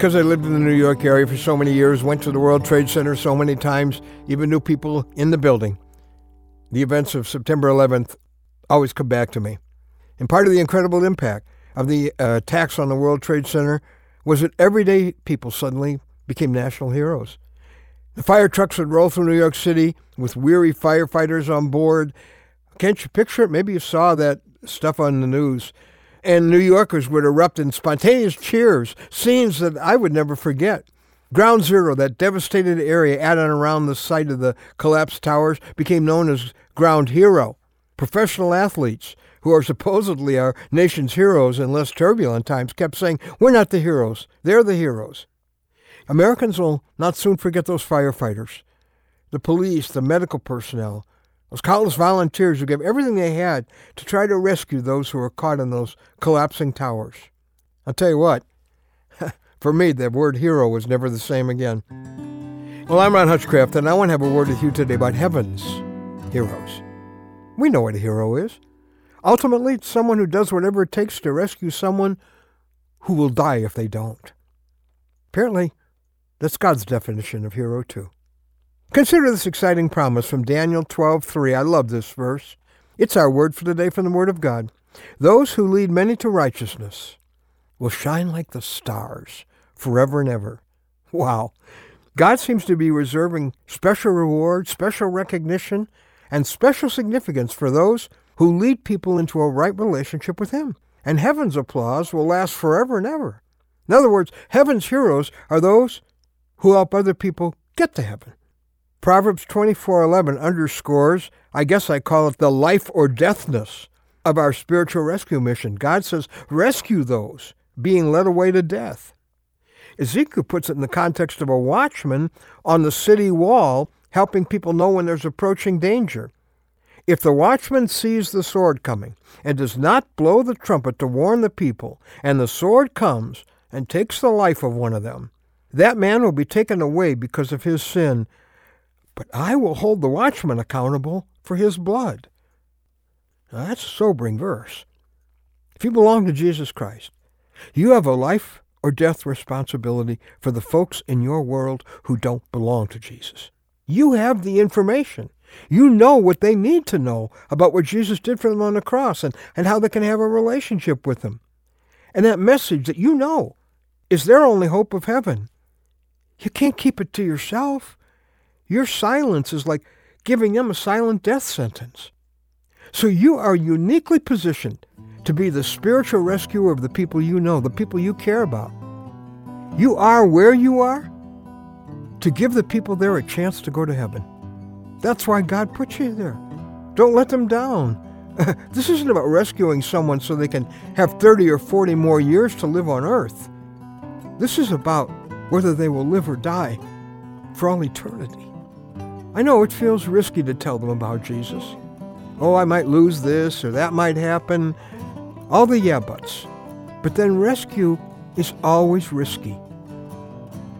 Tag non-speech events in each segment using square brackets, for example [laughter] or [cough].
Because I lived in the New York area for so many years, went to the World Trade Center so many times, even knew people in the building, the events of September 11th always come back to me. And part of the incredible impact of the uh, attacks on the World Trade Center was that everyday people suddenly became national heroes. The fire trucks would roll through New York City with weary firefighters on board. Can't you picture it? Maybe you saw that stuff on the news. And New Yorkers would erupt in spontaneous cheers, scenes that I would never forget. Ground Zero, that devastated area at and around the site of the collapsed towers, became known as Ground Hero. Professional athletes, who are supposedly our nation's heroes in less turbulent times, kept saying, We're not the heroes, they're the heroes. Americans will not soon forget those firefighters, the police, the medical personnel, those countless volunteers who gave everything they had to try to rescue those who were caught in those collapsing towers. I'll tell you what, [laughs] for me, the word hero was never the same again. Well, I'm Ron Hutchcraft, and I want to have a word with you today about heaven's heroes. We know what a hero is. Ultimately, it's someone who does whatever it takes to rescue someone who will die if they don't. Apparently, that's God's definition of hero, too. Consider this exciting promise from Daniel 12:3. I love this verse. It's our word for today from the Word of God. Those who lead many to righteousness will shine like the stars forever and ever. Wow. God seems to be reserving special reward, special recognition, and special significance for those who lead people into a right relationship with Him. And heaven's applause will last forever and ever. In other words, heaven's heroes are those who help other people get to heaven. Proverbs 24:11 underscores, I guess I call it the life or deathness of our spiritual rescue mission. God says, rescue those being led away to death. Ezekiel puts it in the context of a watchman on the city wall helping people know when there's approaching danger. If the watchman sees the sword coming and does not blow the trumpet to warn the people, and the sword comes and takes the life of one of them, that man will be taken away because of his sin but I will hold the watchman accountable for his blood. Now, that's a sobering verse. If you belong to Jesus Christ, you have a life or death responsibility for the folks in your world who don't belong to Jesus. You have the information. You know what they need to know about what Jesus did for them on the cross and, and how they can have a relationship with him. And that message that you know is their only hope of heaven. You can't keep it to yourself. Your silence is like giving them a silent death sentence. So you are uniquely positioned to be the spiritual rescuer of the people you know, the people you care about. You are where you are to give the people there a chance to go to heaven. That's why God put you there. Don't let them down. [laughs] this isn't about rescuing someone so they can have 30 or 40 more years to live on earth. This is about whether they will live or die for all eternity. I know it feels risky to tell them about Jesus. Oh, I might lose this or that might happen. All the yeah buts. But then rescue is always risky.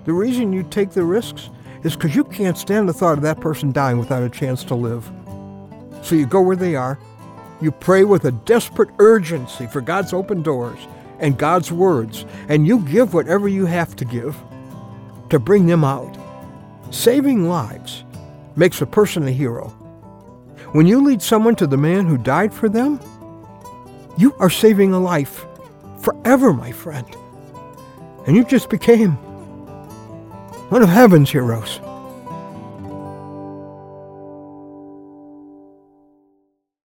The reason you take the risks is because you can't stand the thought of that person dying without a chance to live. So you go where they are. You pray with a desperate urgency for God's open doors and God's words, and you give whatever you have to give to bring them out. Saving lives makes a person a hero. When you lead someone to the man who died for them, you are saving a life forever, my friend. And you just became one of heaven's heroes.